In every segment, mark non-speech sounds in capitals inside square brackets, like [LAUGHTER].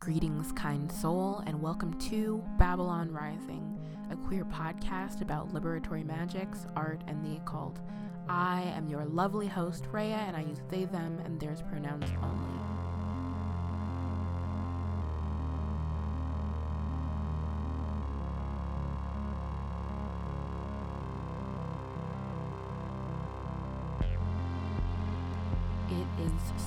Greetings, kind soul, and welcome to Babylon Rising, a queer podcast about liberatory magics, art, and the occult. I am your lovely host, Rhea, and I use they, them, and theirs pronouns only.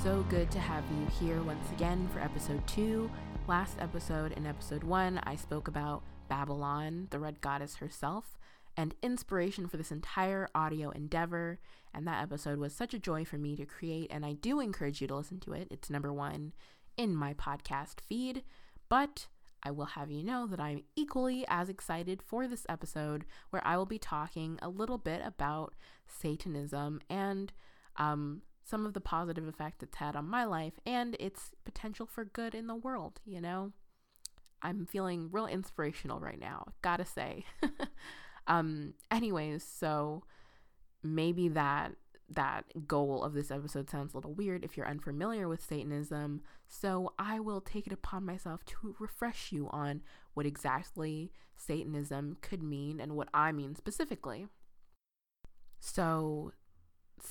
So good to have you here once again for episode two. Last episode, in episode one, I spoke about Babylon, the red goddess herself, and inspiration for this entire audio endeavor. And that episode was such a joy for me to create, and I do encourage you to listen to it. It's number one in my podcast feed, but I will have you know that I'm equally as excited for this episode where I will be talking a little bit about Satanism and um, some of the positive effect it's had on my life and its potential for good in the world, you know? I'm feeling real inspirational right now, gotta say. [LAUGHS] um, anyways, so maybe that that goal of this episode sounds a little weird if you're unfamiliar with Satanism, so I will take it upon myself to refresh you on what exactly Satanism could mean and what I mean specifically. So,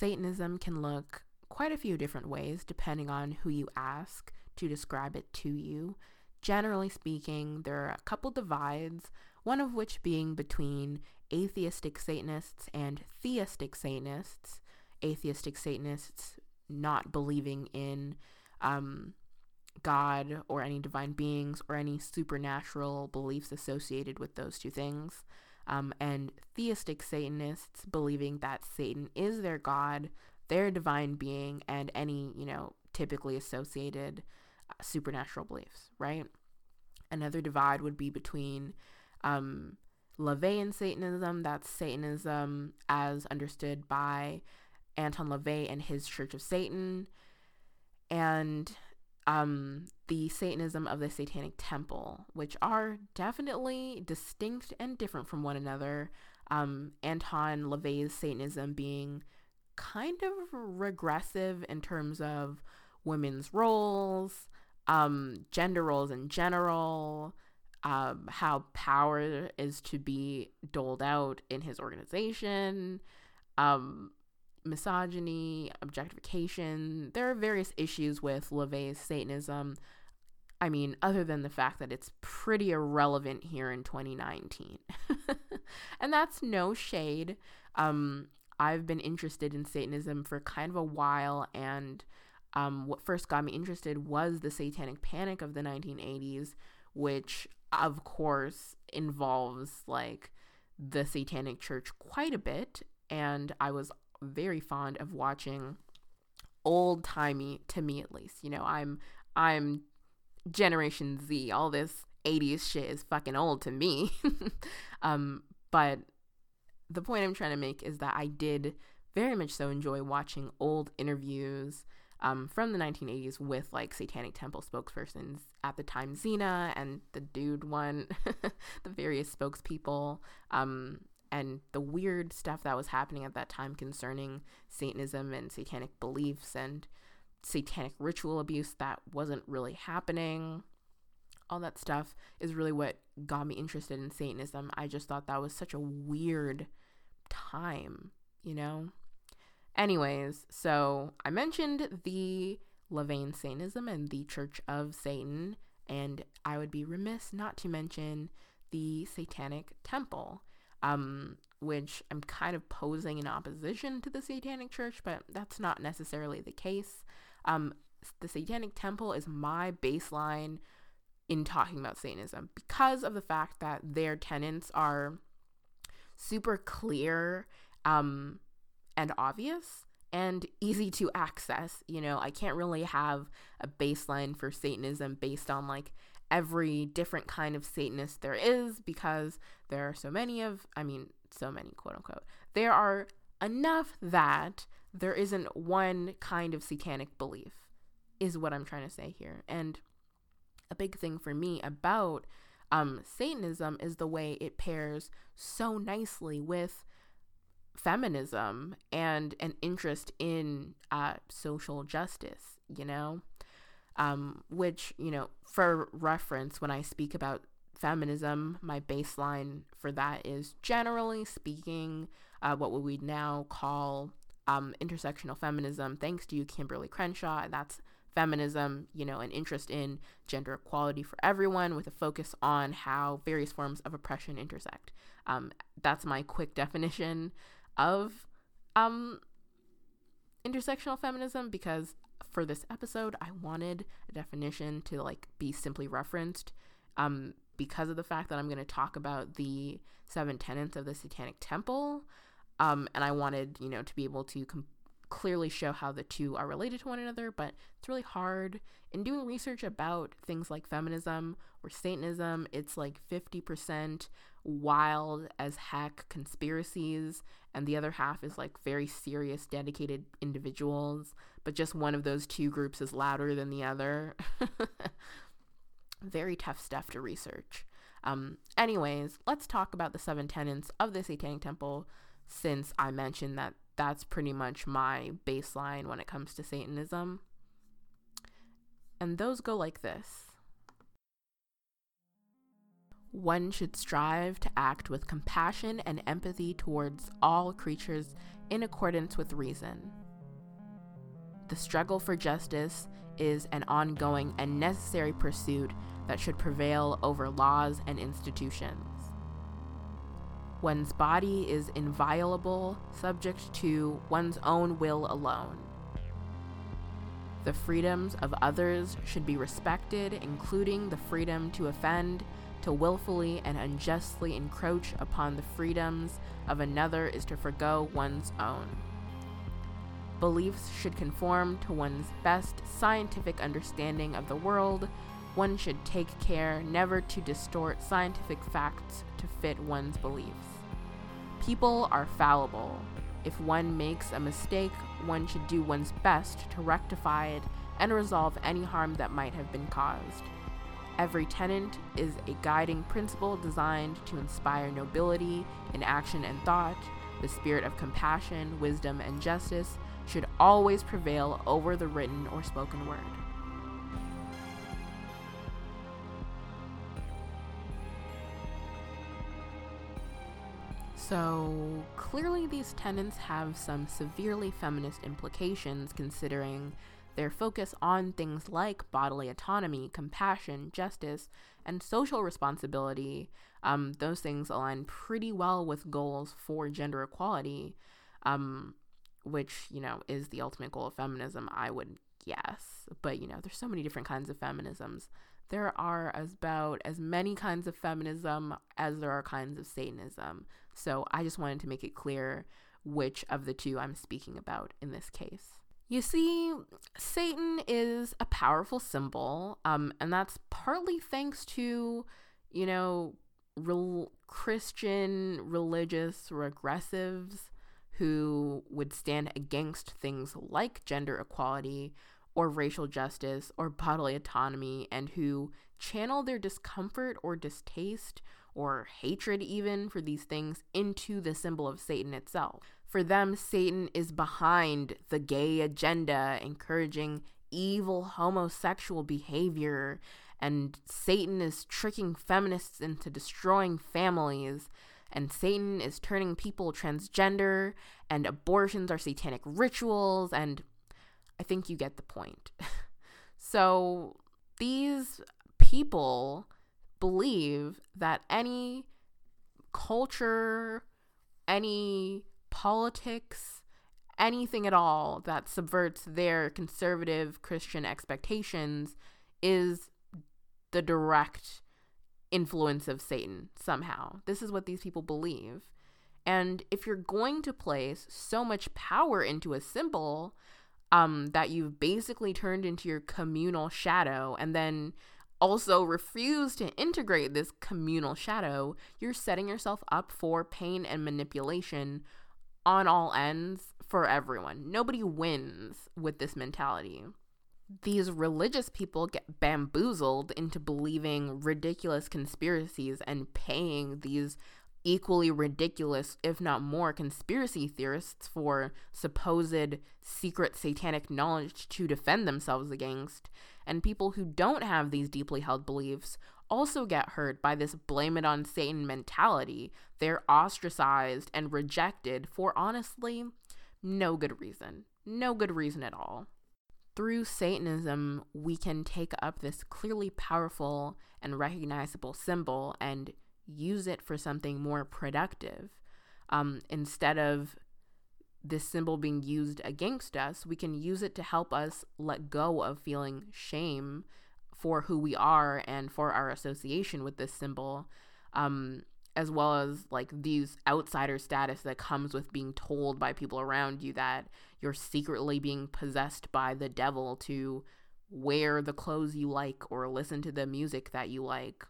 Satanism can look quite a few different ways depending on who you ask to describe it to you. Generally speaking, there are a couple divides, one of which being between atheistic Satanists and theistic Satanists. Atheistic Satanists not believing in um, God or any divine beings or any supernatural beliefs associated with those two things. Um, and theistic Satanists believing that Satan is their God, their divine being, and any, you know, typically associated uh, supernatural beliefs, right? Another divide would be between um, LaVeyan Satanism, that's Satanism as understood by Anton LaVey and his Church of Satan, and um, the Satanism of the Satanic Temple, which are definitely distinct and different from one another. Um, Anton LaVey's Satanism being kind of regressive in terms of women's roles, um, gender roles in general, um, how power is to be doled out in his organization, um, misogyny, objectification. There are various issues with LaVey's Satanism. I mean, other than the fact that it's pretty irrelevant here in 2019. [LAUGHS] and that's no shade. Um, I've been interested in Satanism for kind of a while, and um, what first got me interested was the Satanic Panic of the 1980s, which, of course, involves like the Satanic Church quite a bit. And I was very fond of watching old timey to me at least. You know, I'm I'm Generation Z. All this 80s shit is fucking old to me. [LAUGHS] um, but the point I'm trying to make is that I did very much so enjoy watching old interviews um, from the 1980s with like Satanic Temple spokespersons at the time, Zeena and the dude one, [LAUGHS] the various spokespeople. Um, and the weird stuff that was happening at that time concerning Satanism and satanic beliefs and satanic ritual abuse that wasn't really happening. All that stuff is really what got me interested in Satanism. I just thought that was such a weird time, you know? Anyways, so I mentioned the LaVeyan Satanism and the Church of Satan, and I would be remiss not to mention the Satanic Temple um, which I'm kind of posing in opposition to the Satanic Church, but that's not necessarily the case. Um, the Satanic Temple is my baseline in talking about Satanism because of the fact that their tenets are super clear um, and obvious and easy to access. You know, I can't really have a baseline for Satanism based on like every different kind of Satanist there is because there are so many of, I mean, so many, quote unquote. There are enough that there isn't one kind of satanic belief, is what I'm trying to say here. And a big thing for me about um, Satanism is the way it pairs so nicely with feminism and an interest in uh, social justice, you know? um, which, you know, for reference, when I speak about feminism, my baseline for that is generally speaking uh, what we now call um, intersectional feminism, thanks to you, Kimberlé Crenshaw. That's feminism, you know, an interest in gender equality for everyone with a focus on how various forms of oppression intersect. Um, that's my quick [LAUGHS] definition of um, intersectional feminism because for this episode, I wanted a definition to like be simply referenced um, because of the fact that I'm going to talk about the seven tenets of the Satanic Temple. Um, and I wanted, you know, to be able to com- clearly show how the two are related to one another, but it's really hard. In doing research about things like feminism or Satanism, it's like 50% wild as heck conspiracies, and the other half is like very serious, dedicated individuals, but just one of those two groups is louder than the other. [LAUGHS] very tough stuff to research. Um, anyways, let's talk about the seven tenets of the Satanic Temple since I mentioned that that's pretty much my baseline when it comes to Satanism. And those go like this One should strive to act with compassion and empathy towards all creatures in accordance with reason. The struggle for justice is an ongoing and necessary pursuit that should prevail over laws and institutions. One's body is inviolable, subject to one's own will alone. The freedoms of others should be respected, including the freedom to offend, to willfully and unjustly encroach upon the freedoms of another is to forego one's own. Beliefs should conform to one's best scientific understanding of the world. One should take care never to distort scientific facts to fit one's beliefs. People are fallible. If one makes a mistake, one should do one's best to rectify it and resolve any harm that might have been caused. Every tenet is a guiding principle designed to inspire nobility in action and thought. The spirit of compassion, wisdom, and justice should always prevail over the written or spoken word. So, clearly, these tenets have some severely feminist implications considering their focus on things like bodily autonomy, compassion, justice, and social responsibility. Um, those things align pretty well with goals for gender equality, um, which, you know, is the ultimate goal of feminism, I would guess. But, you know, there's so many different kinds of feminisms. There are about as many kinds of feminism as there are kinds of Satanism. So I just wanted to make it clear which of the two I'm speaking about in this case. You see, Satan is a powerful symbol, um, and that's partly thanks to, you know, real Christian religious regressives who would stand against things like gender equality or racial justice or bodily autonomy and who channel their discomfort or distaste or hatred even for these things into the symbol of Satan itself. For them, Satan is behind the gay agenda, encouraging evil homosexual behavior, and Satan is tricking feminists into destroying families. And Satan is turning people transgender, and abortions are satanic rituals, and I think you get the point. [LAUGHS] so these people believe that any culture, any politics, anything at all that subverts their conservative Christian expectations is the direct influence of Satan somehow. This is what these people believe. And if you're going to place so much power into a symbol um, that you've basically turned into your communal shadow and then also refuse to integrate this communal shadow, you're setting yourself up for pain and manipulation on all ends for everyone. Nobody wins with this mentality. These religious people get bamboozled into believing ridiculous conspiracies and paying these equally ridiculous, if not more, conspiracy theorists for supposed secret satanic knowledge to defend themselves against. And people who don't have these deeply held beliefs also get hurt by this blame it on Satan mentality. They're ostracized and rejected for honestly no good reason. No good reason at all. Through Satanism, we can take up this clearly powerful and recognizable symbol and use it for something more productive. Um, instead of this symbol being used against us, we can use it to help us let go of feeling shame for who we are and for our association with this symbol, um, as well as like these outsider status that comes with being told by people around you that you're secretly being possessed by the devil to wear the clothes you like or listen to the music that you like.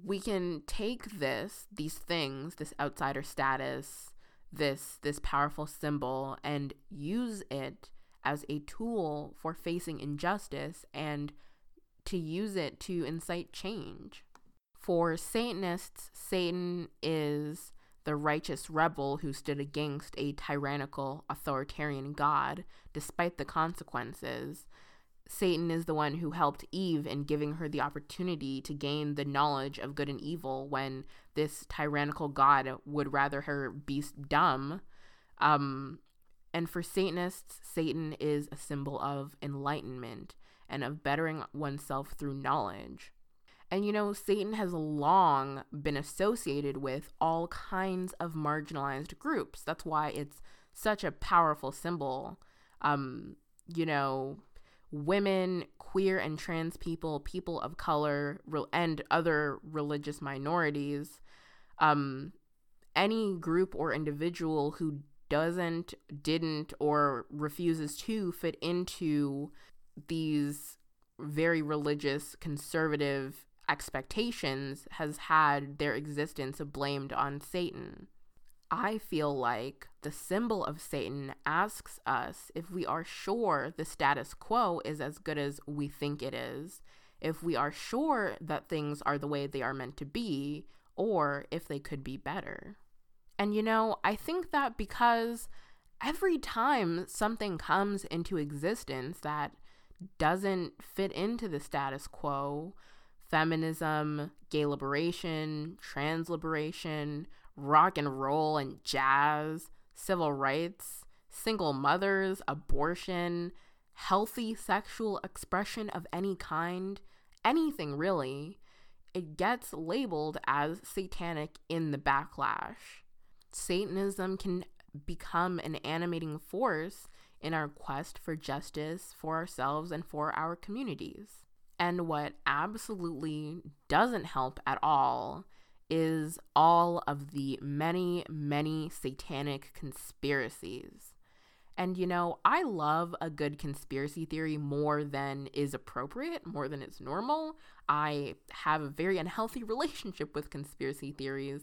We can take this, these things, this outsider status, this this powerful symbol and use it as a tool for facing injustice and to use it to incite change. For Satanists, Satan is the righteous rebel who stood against a tyrannical authoritarian God despite the consequences. Satan is the one who helped Eve in giving her the opportunity to gain the knowledge of good and evil when this tyrannical God would rather her be dumb. Um, and for Satanists, Satan is a symbol of enlightenment and of bettering oneself through knowledge. And you know, Satan has long been associated with all kinds of marginalized groups. That's why it's such a powerful symbol. Um, you know, women, queer and trans people, people of color, re- and other religious minorities, um, any group or individual who doesn't, didn't, or refuses to fit into these very religious, conservative expectations has had their existence blamed on Satan. I feel like the symbol of Satan asks us if we are sure the status quo is as good as we think it is, if we are sure that things are the way they are meant to be, or if they could be better. And you know, I think that because every time something comes into existence that doesn't fit into the status quo, feminism, gay liberation, trans liberation, rock and roll and jazz, civil rights, single mothers, abortion, healthy sexual expression of any kind, anything really, it gets labeled as satanic in the backlash. Satanism can become an animating force in our quest for justice for ourselves and for our communities. And what absolutely doesn't help at all is all of the many, many satanic conspiracies. And you know, I love a good conspiracy theory more than is appropriate, more than is normal. I have a very unhealthy [LAUGHS] relationship with conspiracy theories,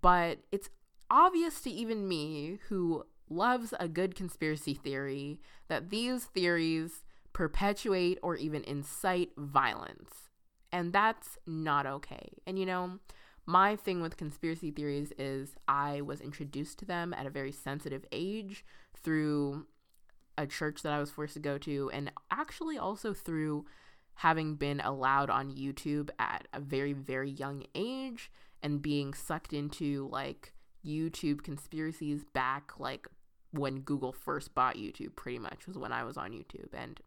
but it's obvious to even me, who loves a good conspiracy theory, that these theories perpetuate or even incite violence. And that's not okay. And you know, my thing with conspiracy theories is I was introduced to them at a very sensitive age through a church that I was forced to go to, and actually also through having been allowed on YouTube at a very, very young age and being sucked into like YouTube conspiracies back like when Google first bought YouTube, pretty much was when I was on YouTube. And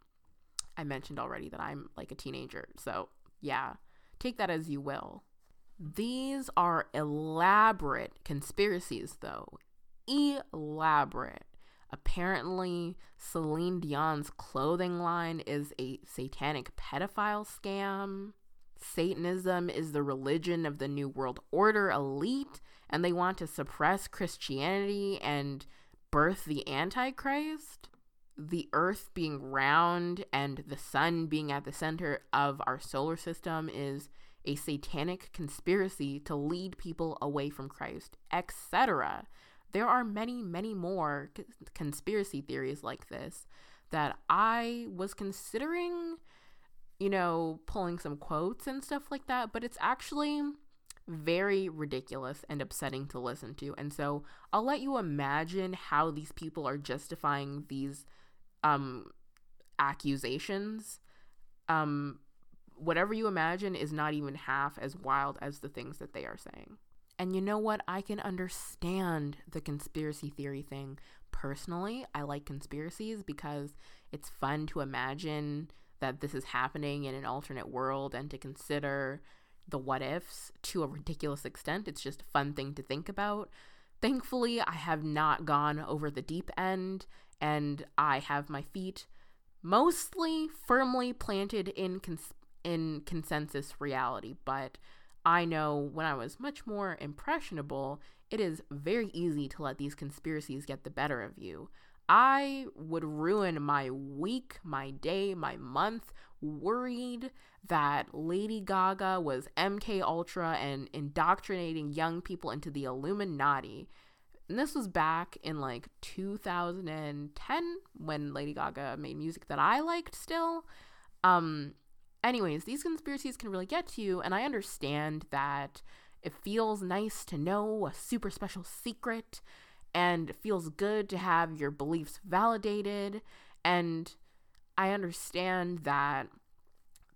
I mentioned already that I'm like a teenager. So yeah, take that as you will. These are elaborate conspiracies, though. Elaborate. Apparently, Celine Dion's clothing line is a satanic pedophile scam. Satanism is the religion of the New World Order elite, and they want to suppress Christianity and birth the Antichrist. The Earth being round and the sun being at the center of our solar system is a satanic conspiracy to lead people away from Christ, etc. There are many, many more c- conspiracy theories like this that I was considering, you know, pulling some quotes and stuff like that, but it's actually very ridiculous and upsetting to listen to. And so I'll let you imagine how these people are justifying these um accusations um, whatever you imagine is not even half as wild as the things that they are saying. And you know what? I can understand the conspiracy theory thing. Personally, I like conspiracies because it's fun to imagine that this is happening in an alternate world and to consider the what ifs to a ridiculous extent. It's just a fun thing to think about. Thankfully, I have not gone over the deep end and I have my feet mostly firmly planted in cons- in consensus reality, but I know when I was much more impressionable, it is very easy to let these conspiracies get the better of you. I would ruin my week, my day, my month worried that Lady Gaga was MK Ultra and indoctrinating young people into the Illuminati. And this was back in like 2010 when Lady Gaga made music that I liked still. Um anyways, these conspiracies can really get to you and I understand that it feels nice to know a super special secret and it feels good to have your beliefs validated. And I understand that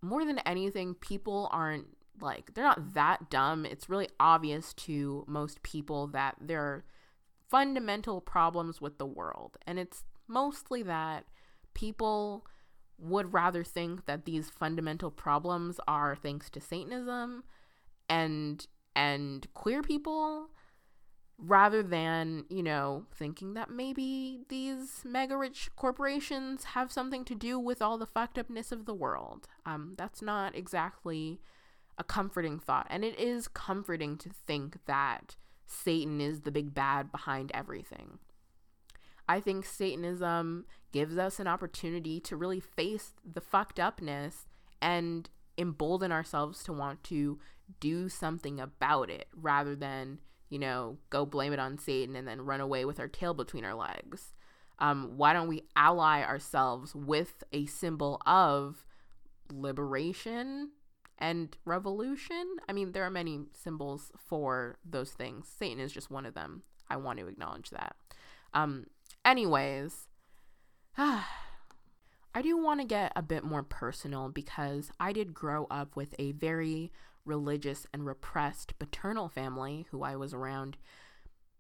more than anything, people aren't like, they're not that dumb. It's really obvious to most people that there are fundamental problems with the world. And it's mostly that people would rather think that these fundamental problems are thanks to Satanism and and queer people rather than, you know, thinking that maybe these mega rich corporations have something to do with all the fucked upness of the world. Um, that's not exactly a comforting thought. And it is comforting to think that Satan is the big bad behind everything. I think Satanism gives us an opportunity to really face the fucked upness and embolden ourselves to want to do something about it rather than you know, go blame it on Satan and then run away with our tail between our legs? Um, why don't we ally ourselves with a symbol of liberation and revolution? I mean, there are many symbols for those things. Satan is just one of them. I want to acknowledge that. Um, anyways, [SIGHS] I do want to get a bit more personal because I did grow up with a very religious, and repressed paternal family who I was around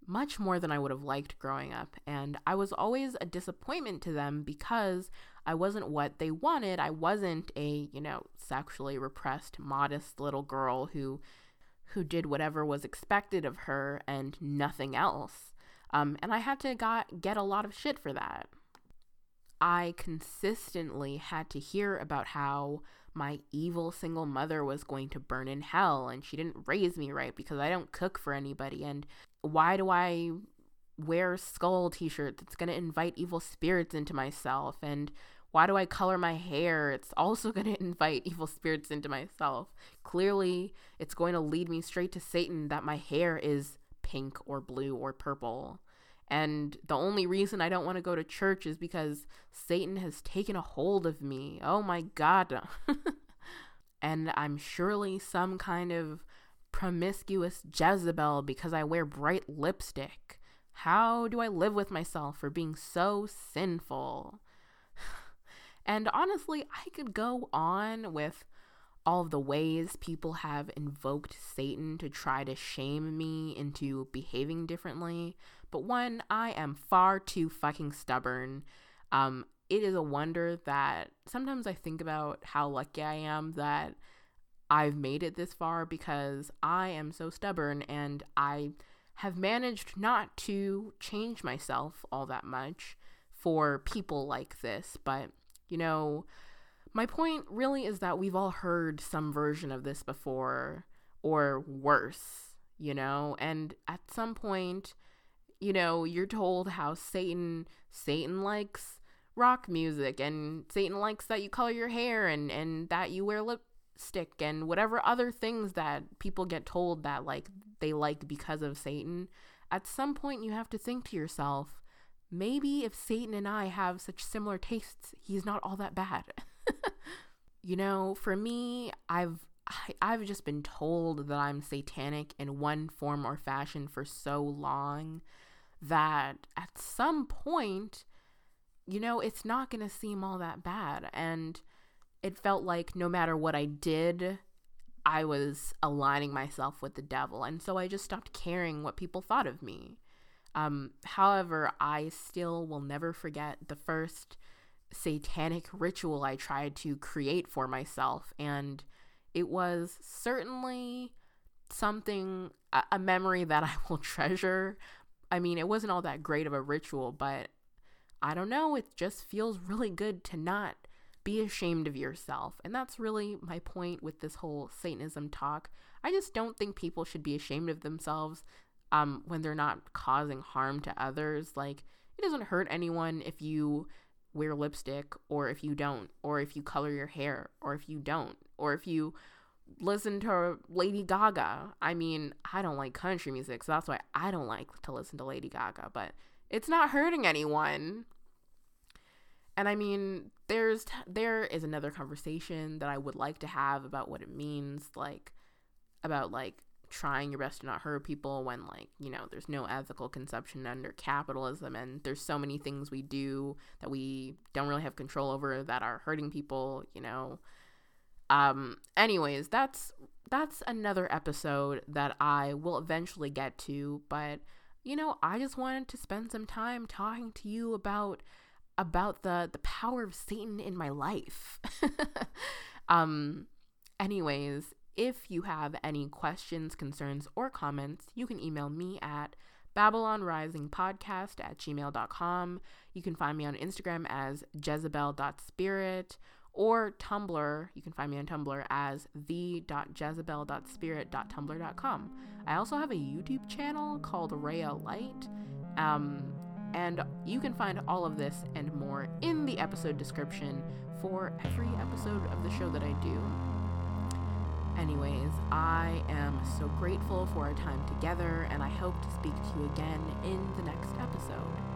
much more than I would have liked growing up. And I was always a disappointment to them because I wasn't what they wanted. I wasn't a, you know, sexually repressed, modest little girl who who did whatever was expected of her and nothing else. Um, and I had to got, get a lot of shit for that. I consistently had to hear about how my evil single mother was going to burn in hell and she didn't raise me right because I don't cook for anybody. And why do I wear skull t shirt that's going to invite evil spirits into myself? And why do I color my hair? It's also [LAUGHS] going to invite evil spirits into myself. Clearly, it's going to lead me straight to Satan that my hair is pink or blue or purple. And the only reason I don't want to go to church is because Satan has taken a hold of me. Oh my God. [LAUGHS] and I'm surely some kind of promiscuous Jezebel because I wear bright lipstick. How do I live with myself for being so sinful? [SIGHS] and honestly, I could go on with all of the ways people have invoked Satan to try to shame me into behaving differently. But one, I am far too fucking stubborn. Um, it is a wonder that sometimes I think about how lucky I am that I've made it this far because I am so stubborn and I have managed not to change myself all that much for people like this. But, you know, my point really is that we've all heard some version of this before or worse, you know, and at some point, you know, you're told how Satan Satan likes rock music and Satan likes that you color your hair and and that you wear lipstick and whatever other things that people get told that like they like because of Satan. At some point you have to think to yourself, maybe if Satan and I have such similar tastes, he's not all that bad. [LAUGHS] you know, for me, I've I've just been told that I'm satanic in one form or fashion for so long that at some point, you know, it's not going to seem all that bad. And it felt like no matter what I did, I was aligning myself with the devil. And so I just stopped caring what people thought of me. Um, however, I still will never forget the first satanic ritual I tried to create for myself. And it was certainly something, a, a memory [LAUGHS] that I will treasure. I mean, it wasn't all that great of a ritual, but I don't know, it just feels really good to not be ashamed of yourself. And that's really my point with this whole Satanism talk. I just don't think people should be ashamed of themselves um, when they're not causing harm to others. Like, it doesn't hurt anyone if you wear lipstick or if you don't, or if you color your hair, or if you don't, or if you listen to Lady Gaga. I mean, I don't like country music, so that's why I don't like to listen to Lady Gaga, but it's not hurting anyone. And I mean, there's there is another conversation that I would like to have about what it means like about like trying your best to not hurt people when like, you know, there's no ethical conception under capitalism and there's so many things we do that we don't really have control over that are hurting people, you know. Um anyways, that's that's another episode that I will eventually get to, but you know, I just wanted to spend some time talking to you about about the the power of Satan in my life. [LAUGHS] um anyways, if you have any questions, concerns, or comments, you can email me at babylonrisingpodcast at gmail.com. You can find me on Instagram as jezebel.spirit or Tumblr. You can find me on Tumblr as the.jezebel.spirit.tumblr.com. I also have a YouTube channel called Rhea Light. Um, and you can find all of this and more in the episode description for every episode of the show that I do. Anyways, I am so grateful for our time together, and I hope to speak to you again in the next episode.